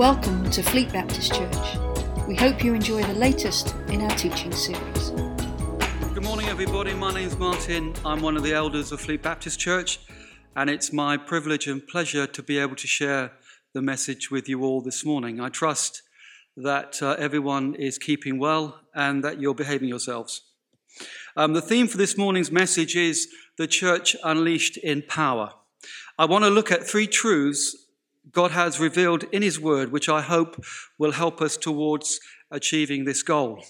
Welcome to Fleet Baptist Church. We hope you enjoy the latest in our teaching series. Good morning, everybody. My name's Martin. I'm one of the elders of Fleet Baptist Church, and it's my privilege and pleasure to be able to share the message with you all this morning. I trust that uh, everyone is keeping well and that you're behaving yourselves. Um, the theme for this morning's message is the church unleashed in power. I want to look at three truths God has revealed in His Word, which I hope will help us towards achieving this goal.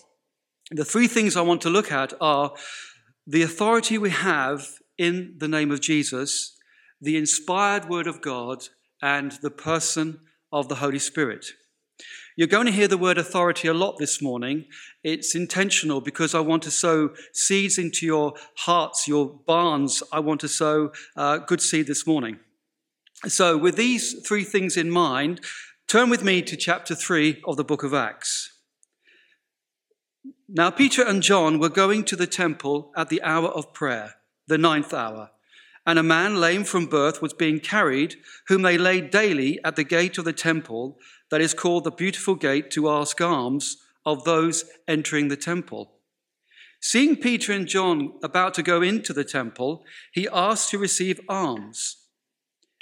The three things I want to look at are the authority we have in the name of Jesus, the inspired Word of God, and the person of the Holy Spirit. You're going to hear the word authority a lot this morning. It's intentional because I want to sow seeds into your hearts, your barns. I want to sow uh, good seed this morning. So, with these three things in mind, turn with me to chapter 3 of the book of Acts. Now, Peter and John were going to the temple at the hour of prayer, the ninth hour, and a man lame from birth was being carried, whom they laid daily at the gate of the temple, that is called the Beautiful Gate, to ask alms of those entering the temple. Seeing Peter and John about to go into the temple, he asked to receive alms.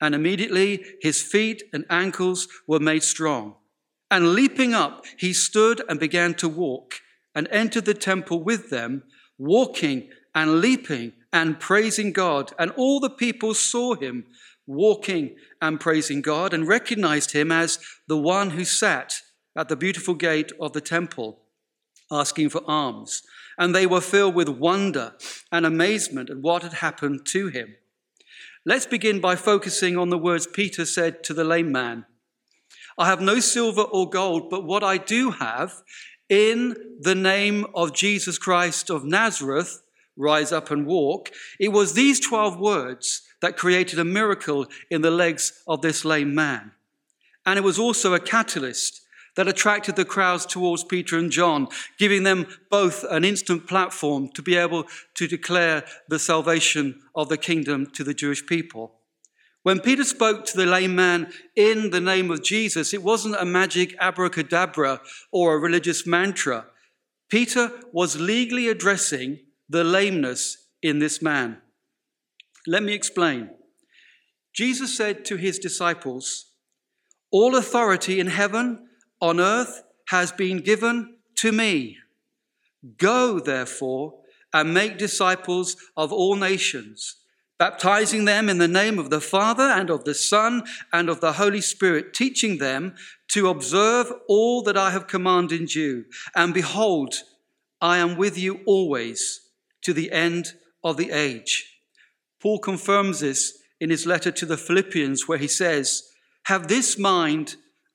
and immediately his feet and ankles were made strong. And leaping up, he stood and began to walk and entered the temple with them, walking and leaping and praising God. And all the people saw him walking and praising God and recognized him as the one who sat at the beautiful gate of the temple asking for alms. And they were filled with wonder and amazement at what had happened to him. Let's begin by focusing on the words Peter said to the lame man I have no silver or gold, but what I do have, in the name of Jesus Christ of Nazareth, rise up and walk. It was these 12 words that created a miracle in the legs of this lame man. And it was also a catalyst that attracted the crowds towards Peter and John, giving them both an instant platform to be able to declare the salvation of the kingdom to the Jewish people. When Peter spoke to the lame man in the name of Jesus, it wasn't a magic abracadabra or a religious mantra. Peter was legally addressing the lameness in this man. Let me explain. Jesus said to his disciples, All authority in heaven on earth has been given to me. Go, therefore, and make disciples of all nations, baptizing them in the name of the Father and of the Son and of the Holy Spirit, teaching them to observe all that I have commanded you. And behold, I am with you always to the end of the age. Paul confirms this in his letter to the Philippians, where he says, Have this mind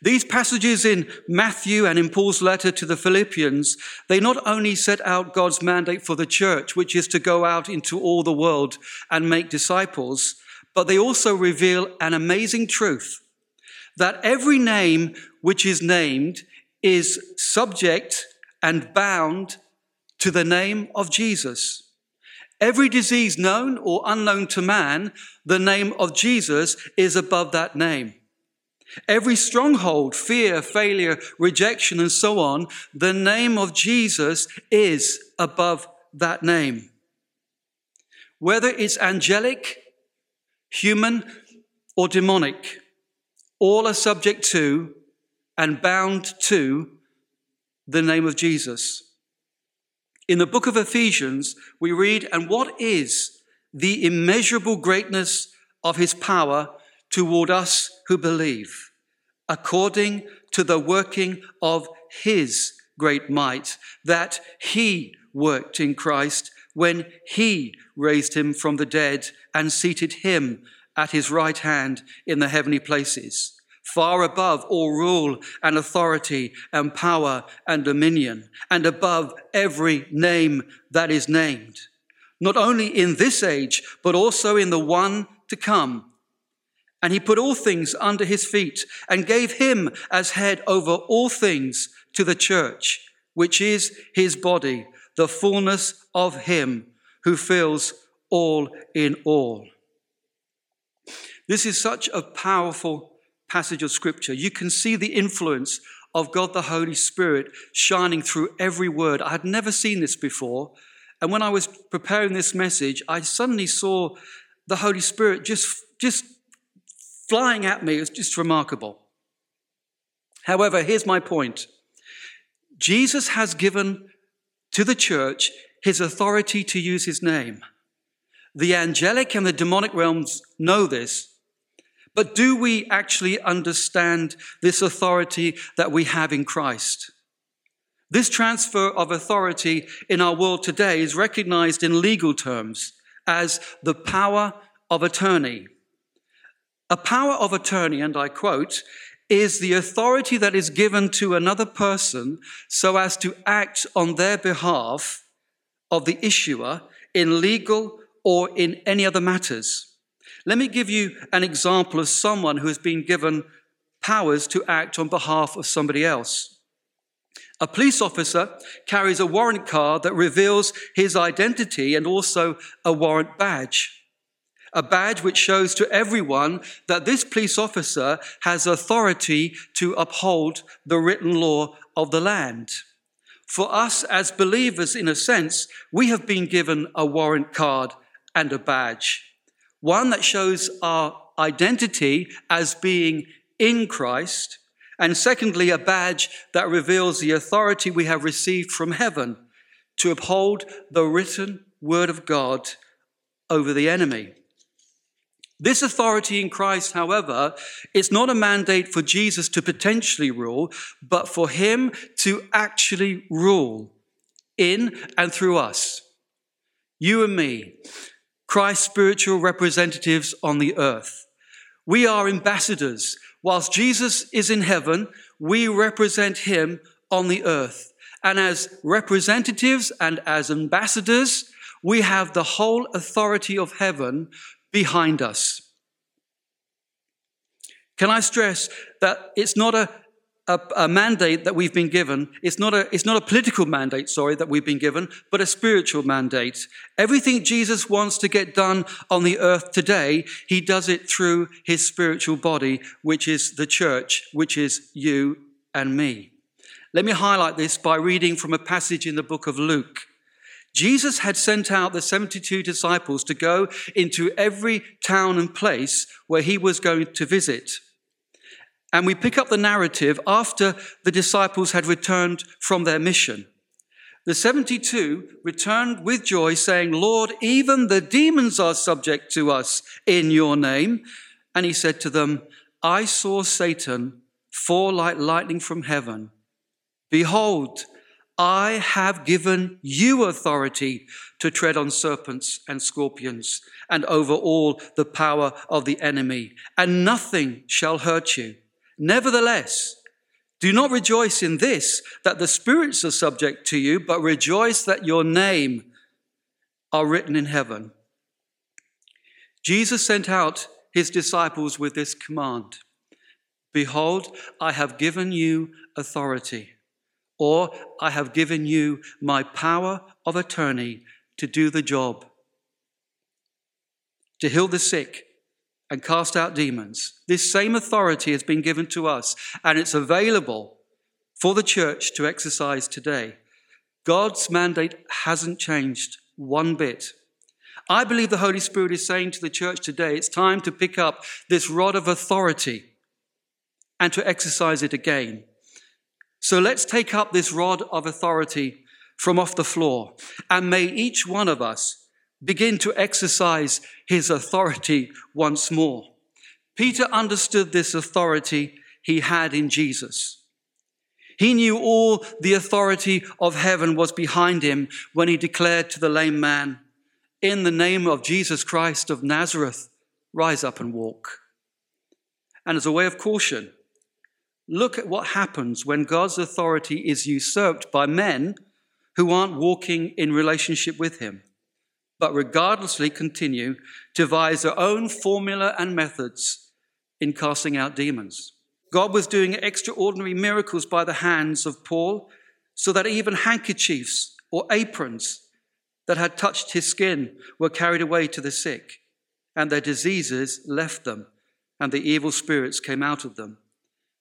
These passages in Matthew and in Paul's letter to the Philippians, they not only set out God's mandate for the church, which is to go out into all the world and make disciples, but they also reveal an amazing truth that every name which is named is subject and bound to the name of Jesus. Every disease known or unknown to man, the name of Jesus is above that name. Every stronghold, fear, failure, rejection, and so on, the name of Jesus is above that name. Whether it's angelic, human, or demonic, all are subject to and bound to the name of Jesus. In the book of Ephesians, we read, And what is the immeasurable greatness of his power toward us who believe, according to the working of his great might, that he worked in Christ when he raised him from the dead and seated him at his right hand in the heavenly places, far above all rule and authority and power and dominion, and above every name that is named, not only in this age, but also in the one to come. And he put all things under his feet and gave him as head over all things to the church, which is his body, the fullness of him who fills all in all. This is such a powerful passage of scripture. You can see the influence of God the Holy Spirit shining through every word. I had never seen this before. And when I was preparing this message, I suddenly saw the Holy Spirit just, just flying at me. It was just remarkable. However, here's my point Jesus has given to the church his authority to use his name. The angelic and the demonic realms know this, but do we actually understand this authority that we have in Christ? This transfer of authority in our world today is recognized in legal terms as the power of attorney. A power of attorney, and I quote, is the authority that is given to another person so as to act on their behalf of the issuer in legal or in any other matters. Let me give you an example of someone who has been given powers to act on behalf of somebody else. A police officer carries a warrant card that reveals his identity and also a warrant badge. A badge which shows to everyone that this police officer has authority to uphold the written law of the land. For us as believers, in a sense, we have been given a warrant card and a badge one that shows our identity as being in Christ, and secondly, a badge that reveals the authority we have received from heaven to uphold the written word of God over the enemy. This authority in Christ, however, is not a mandate for Jesus to potentially rule, but for him to actually rule in and through us. You and me. Christ's spiritual representatives on the earth. We are ambassadors. Whilst Jesus is in heaven, we represent him on the earth. And as representatives and as ambassadors, we have the whole authority of heaven behind us. Can I stress that it's not a a, a, mandate that we've been given. It's not, a, it's not a political mandate, sorry, that we've been given, but a spiritual mandate. Everything Jesus wants to get done on the earth today, he does it through his spiritual body, which is the church, which is you and me. Let me highlight this by reading from a passage in the book of Luke. Jesus had sent out the 72 disciples to go into every town and place where he was going to visit. And we pick up the narrative after the disciples had returned from their mission. The 72 returned with joy, saying, Lord, even the demons are subject to us in your name. And he said to them, I saw Satan fall like lightning from heaven. Behold, I have given you authority to tread on serpents and scorpions and over all the power of the enemy, and nothing shall hurt you. Nevertheless, do not rejoice in this, that the spirits are subject to you, but rejoice that your name are written in heaven. Jesus sent out his disciples with this command Behold, I have given you authority or I have given you my power of attorney to do the job, to heal the sick and cast out demons. This same authority has been given to us, and it's available for the church to exercise today. God's mandate hasn't changed one bit. I believe the Holy Spirit is saying to the church today it's time to pick up this rod of authority and to exercise it again. So let's take up this rod of authority from off the floor, and may each one of us begin to exercise his authority once more. Peter understood this authority he had in Jesus. He knew all the authority of heaven was behind him when he declared to the lame man, In the name of Jesus Christ of Nazareth, rise up and walk. And as a way of caution, look at what happens when God's authority is usurped by men who aren't walking in relationship with him, but regardlessly continue to devise their own formula and methods in casting out demons. God was doing extraordinary miracles by the hands of Paul, so that even handkerchiefs or aprons that had touched his skin were carried away to the sick, and their diseases left them, and the evil spirits came out of them.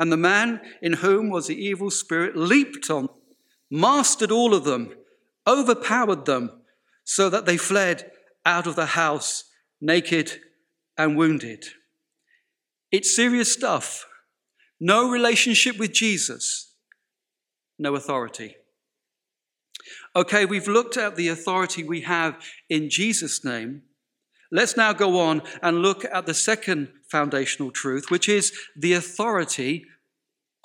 And the man in whom was the evil spirit leaped on mastered all of them, overpowered them, so that they fled out of the house naked and wounded. It's serious stuff. No relationship with Jesus, no authority. Okay, we've looked at the authority we have in Jesus' name. Let's now go on and look at the second foundational truth, which is the authority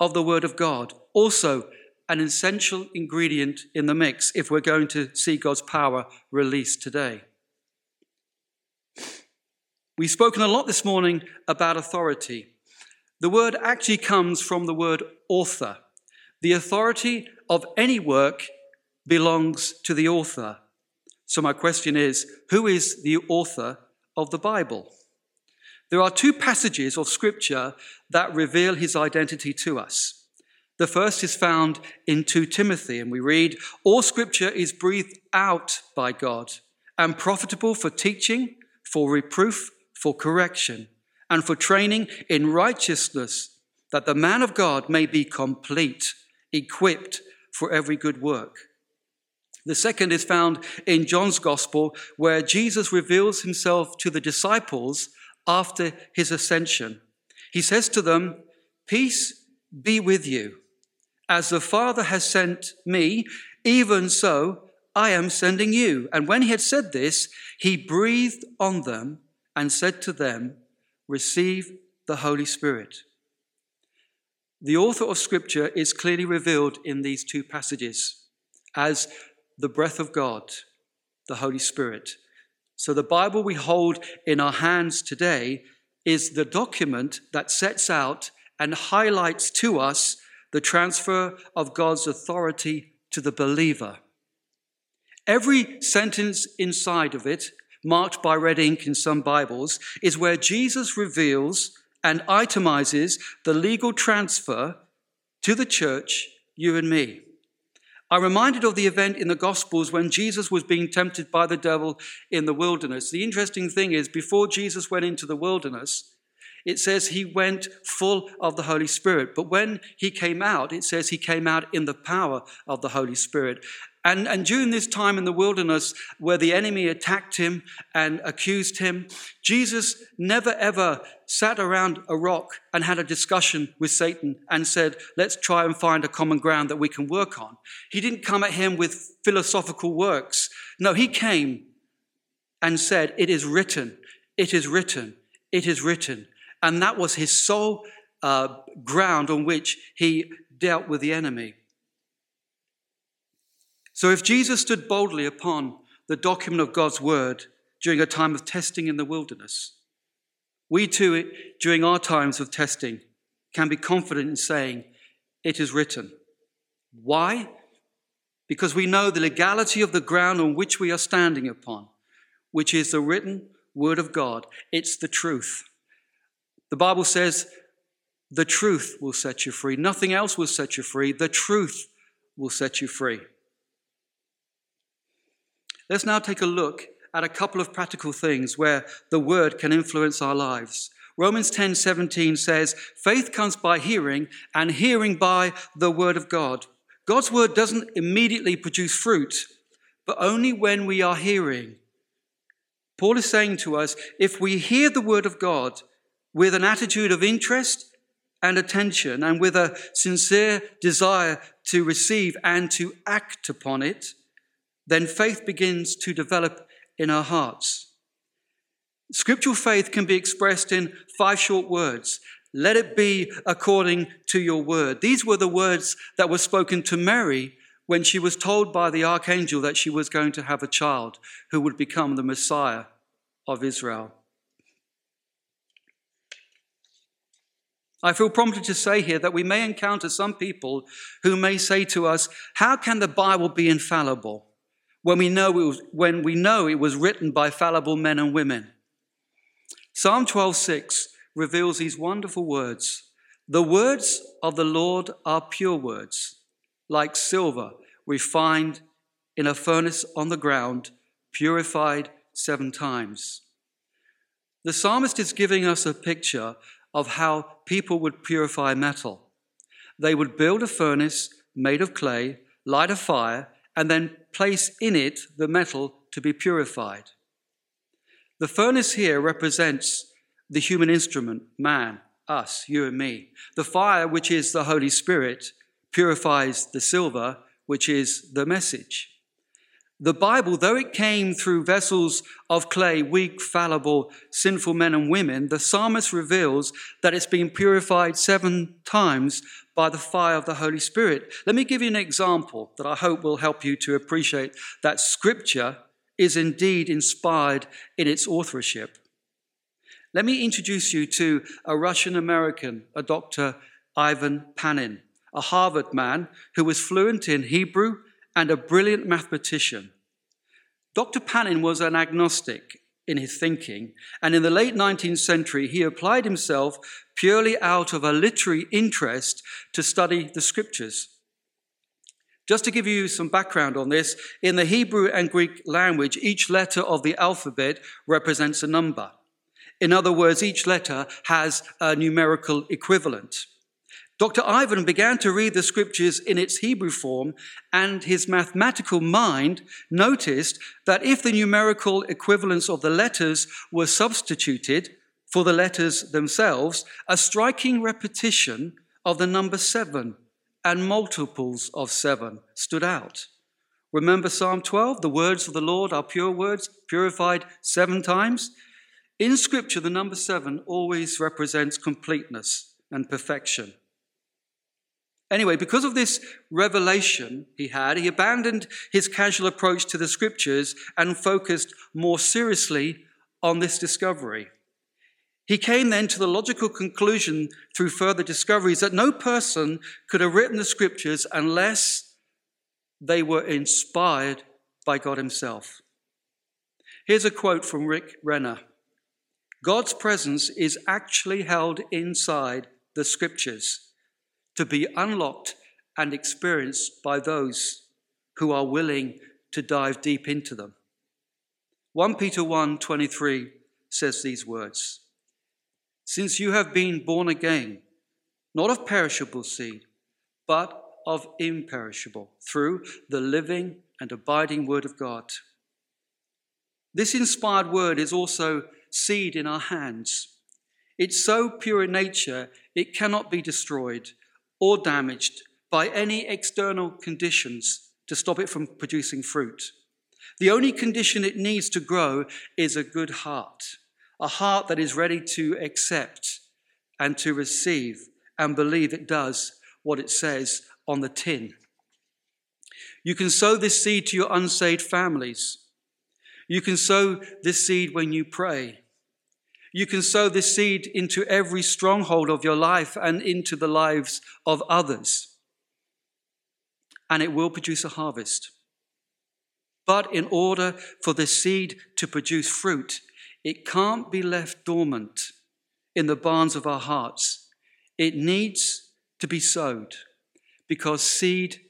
of the Word of God. Also, an essential ingredient in the mix if we're going to see God's power released today. We've spoken a lot this morning about authority. The word actually comes from the word author. The authority of any work belongs to the author. So, my question is who is the author of the Bible? There are two passages of Scripture that reveal his identity to us. The first is found in 2 Timothy, and we read, All scripture is breathed out by God and profitable for teaching, for reproof, for correction, and for training in righteousness, that the man of God may be complete, equipped for every good work. The second is found in John's Gospel, where Jesus reveals himself to the disciples after his ascension. He says to them, Peace be with you. As the Father has sent me, even so I am sending you. And when he had said this, he breathed on them and said to them, Receive the Holy Spirit. The author of Scripture is clearly revealed in these two passages as the breath of God, the Holy Spirit. So the Bible we hold in our hands today is the document that sets out and highlights to us the transfer of God's authority to the believer. Every sentence inside of it, marked by red ink in some Bibles, is where Jesus reveals and itemizes the legal transfer to the church, you and me. I'm reminded of the event in the Gospels when Jesus was being tempted by the devil in the wilderness. The interesting thing is, before Jesus went into the wilderness, it says he went full of the Holy Spirit. But when he came out, it says he came out in the power of the Holy Spirit. And, and during this time in the wilderness where the enemy attacked him and accused him, Jesus never ever sat around a rock and had a discussion with Satan and said, Let's try and find a common ground that we can work on. He didn't come at him with philosophical works. No, he came and said, It is written, it is written, it is written. And that was his sole uh, ground on which he dealt with the enemy. So if Jesus stood boldly upon the document of God's word during a time of testing in the wilderness, we too, during our times of testing, can be confident in saying, It is written. Why? Because we know the legality of the ground on which we are standing upon, which is the written word of God. It's the truth. The Bible says, The truth will set you free. Nothing else will set you free. The truth will set you free. Let's now take a look at a couple of practical things where the word can influence our lives. Romans 10:17 says, "Faith comes by hearing, and hearing by the word of God." God's word doesn't immediately produce fruit, but only when we are hearing. Paul is saying to us, if we hear the word of God with an attitude of interest and attention and with a sincere desire to receive and to act upon it, then faith begins to develop in our hearts. Scriptural faith can be expressed in five short words. Let it be according to your word. These were the words that were spoken to Mary when she was told by the archangel that she was going to have a child who would become the Messiah of Israel. I feel prompted to say here that we may encounter some people who may say to us, How can the Bible be infallible? When we know it was, when we know it was written by fallible men and women. Psalm 12:6 reveals these wonderful words. The words of the Lord are pure words, like silver refined in a furnace on the ground, purified seven times. The psalmist is giving us a picture of how people would purify metal. They would build a furnace made of clay, light a fire, and then place in it the metal to be purified. The furnace here represents the human instrument, man, us, you and me. The fire, which is the Holy Spirit, purifies the silver, which is the message. The Bible, though it came through vessels of clay, weak, fallible, sinful men and women, the psalmist reveals that it's been purified seven times by the fire of the Holy Spirit. Let me give you an example that I hope will help you to appreciate that Scripture is indeed inspired in its authorship. Let me introduce you to a Russian American, a Dr. Ivan Panin, a Harvard man who was fluent in Hebrew and a brilliant mathematician. Dr. Panin was an agnostic in his thinking, and in the late 19th century, he applied himself purely out of a literary interest to study the scriptures. Just to give you some background on this, in the Hebrew and Greek language, each letter of the alphabet represents a number. In other words, each letter has a numerical equivalent. Dr. Ivan began to read the scriptures in its Hebrew form, and his mathematical mind noticed that if the numerical equivalents of the letters were substituted for the letters themselves, a striking repetition of the number seven and multiples of seven stood out. Remember Psalm 12? The words of the Lord are pure words, purified seven times. In Scripture, the number seven always represents completeness and perfection. Anyway, because of this revelation he had, he abandoned his casual approach to the scriptures and focused more seriously on this discovery. He came then to the logical conclusion through further discoveries that no person could have written the scriptures unless they were inspired by God Himself. Here's a quote from Rick Renner God's presence is actually held inside the scriptures to be unlocked and experienced by those who are willing to dive deep into them. 1 Peter 1:23 says these words: Since you have been born again, not of perishable seed, but of imperishable, through the living and abiding word of God. This inspired word is also seed in our hands. It's so pure in nature, it cannot be destroyed or damaged by any external conditions to stop it from producing fruit. The only condition it needs to grow is a good heart, a heart that is ready to accept and to receive and believe it does what it says on the tin. You can sow this seed to your unsaved families. You can sow this seed when you pray. You can sow this seed into every stronghold of your life and into the lives of others. And it will produce a harvest. But in order for the seed to produce fruit, it can't be left dormant in the barns of our hearts. It needs to be sowed because seed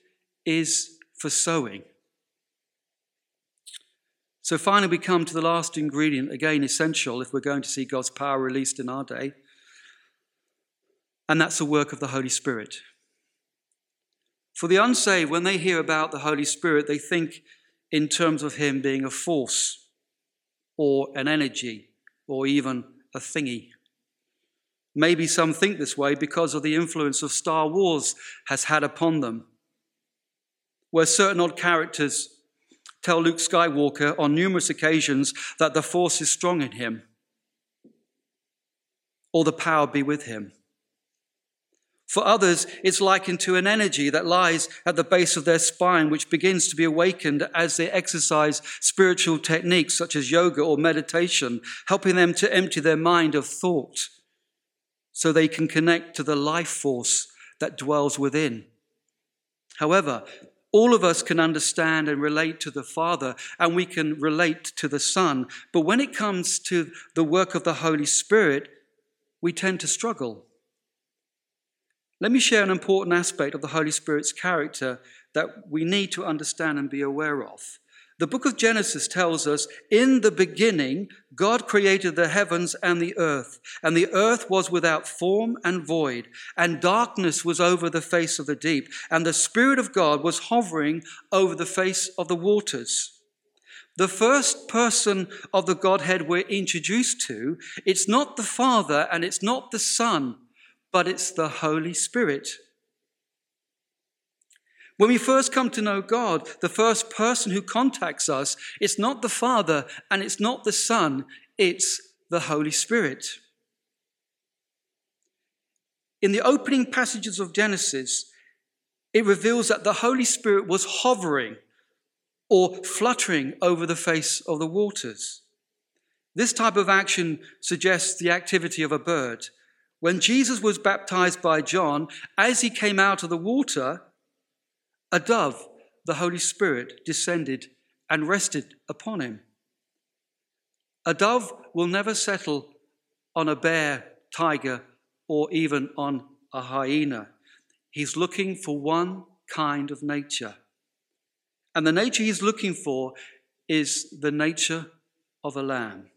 is for sowing. So finally, we come to the last ingredient, again essential if we're going to see God's power released in our day, and that's the work of the Holy Spirit. For the unsaved, when they hear about the Holy Spirit, they think in terms of Him being a force or an energy or even a thingy. Maybe some think this way because of the influence of Star Wars has had upon them, where certain odd characters tell Luke Skywalker on numerous occasions that the force is strong in him or the power be with him. For others, it's likened to an energy that lies at the base of their spine, which begins to be awakened as they exercise spiritual techniques such as yoga or meditation, helping them to empty their mind of thought so they can connect to the life force that dwells within. However, all of us can understand and relate to the Father, and we can relate to the Son. But when it comes to the work of the Holy Spirit, we tend to struggle. Let me share an important aspect of the Holy Spirit's character that we need to understand and be aware of. The book of Genesis tells us, in the beginning, God created the heavens and the earth, and the earth was without form and void, and darkness was over the face of the deep, and the Spirit of God was hovering over the face of the waters. The first person of the Godhead we're introduced to, it's not the Father and it's not the Son, but it's the Holy Spirit. When we first come to know God, the first person who contacts us, it's not the Father and it's not the Son, it's the Holy Spirit. In the opening passages of Genesis, it reveals that the Holy Spirit was hovering or fluttering over the face of the waters. This type of action suggests the activity of a bird. When Jesus was baptized by John, as he came out of the water, a dove, the Holy Spirit, descended and rested upon him. A dove will never settle on a bear, tiger, or even on a hyena. He's looking for one kind of nature. And the nature he's looking for is the nature of a lamb.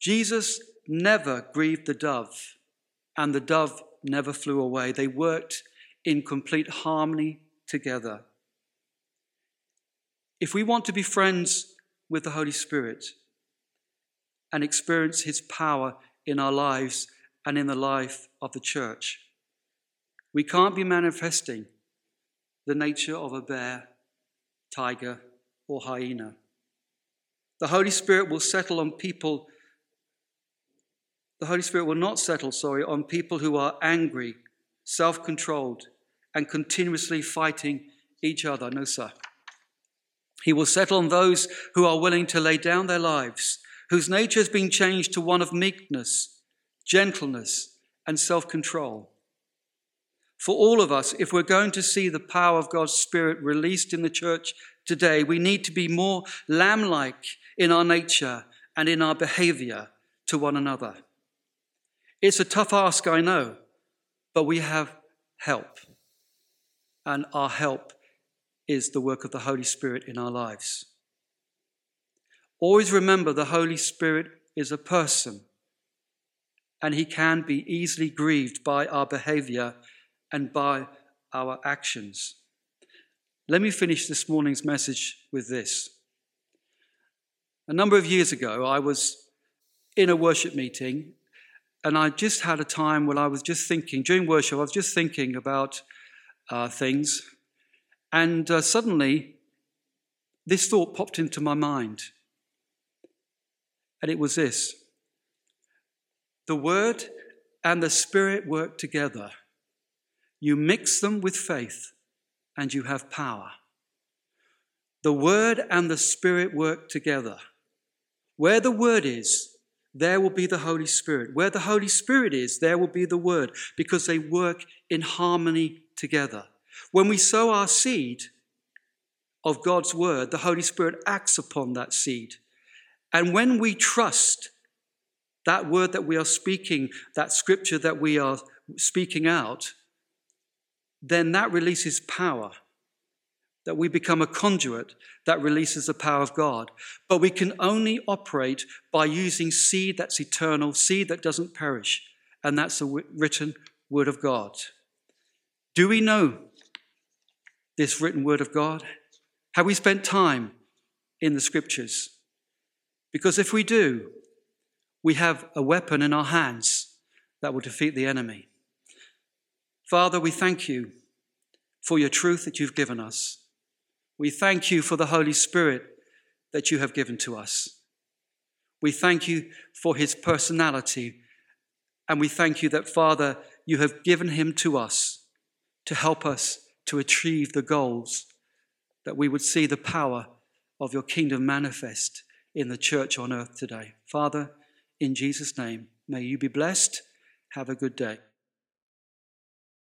Jesus never grieved the dove, and the dove never flew away. They worked in complete harmony together. If we want to be friends with the Holy Spirit and experience His power in our lives and in the life of the church, we can't be manifesting the nature of a bear, tiger, or hyena. The Holy Spirit will settle on people. The Holy Spirit will not settle, sorry, on people who are angry, self controlled, and continuously fighting each other. No, sir. He will settle on those who are willing to lay down their lives, whose nature has been changed to one of meekness, gentleness, and self control. For all of us, if we're going to see the power of God's Spirit released in the church today, we need to be more lamb like in our nature and in our behavior to one another. It's a tough ask, I know, but we have help and our help is the work of the Holy Spirit in our lives. Always remember the Holy Spirit is a person and he can be easily grieved by our behavior and by our actions. Let me finish this morning's message with this. A number of years ago, I was in a worship meeting and I just had a time when I was just thinking, during worship, I was just thinking about uh, things. And uh, suddenly, this thought popped into my mind. And it was this the Word and the Spirit work together. You mix them with faith, and you have power. The Word and the Spirit work together. Where the Word is, there will be the Holy Spirit. Where the Holy Spirit is, there will be the Word, because they work in harmony together. When we sow our seed of God's Word, the Holy Spirit acts upon that seed. And when we trust that word that we are speaking, that scripture that we are speaking out, then that releases power. That we become a conduit that releases the power of God. But we can only operate by using seed that's eternal, seed that doesn't perish, and that's the written word of God. Do we know this written word of God? Have we spent time in the scriptures? Because if we do, we have a weapon in our hands that will defeat the enemy. Father, we thank you for your truth that you've given us. We thank you for the Holy Spirit that you have given to us. We thank you for his personality. And we thank you that, Father, you have given him to us to help us to achieve the goals, that we would see the power of your kingdom manifest in the church on earth today. Father, in Jesus' name, may you be blessed. Have a good day.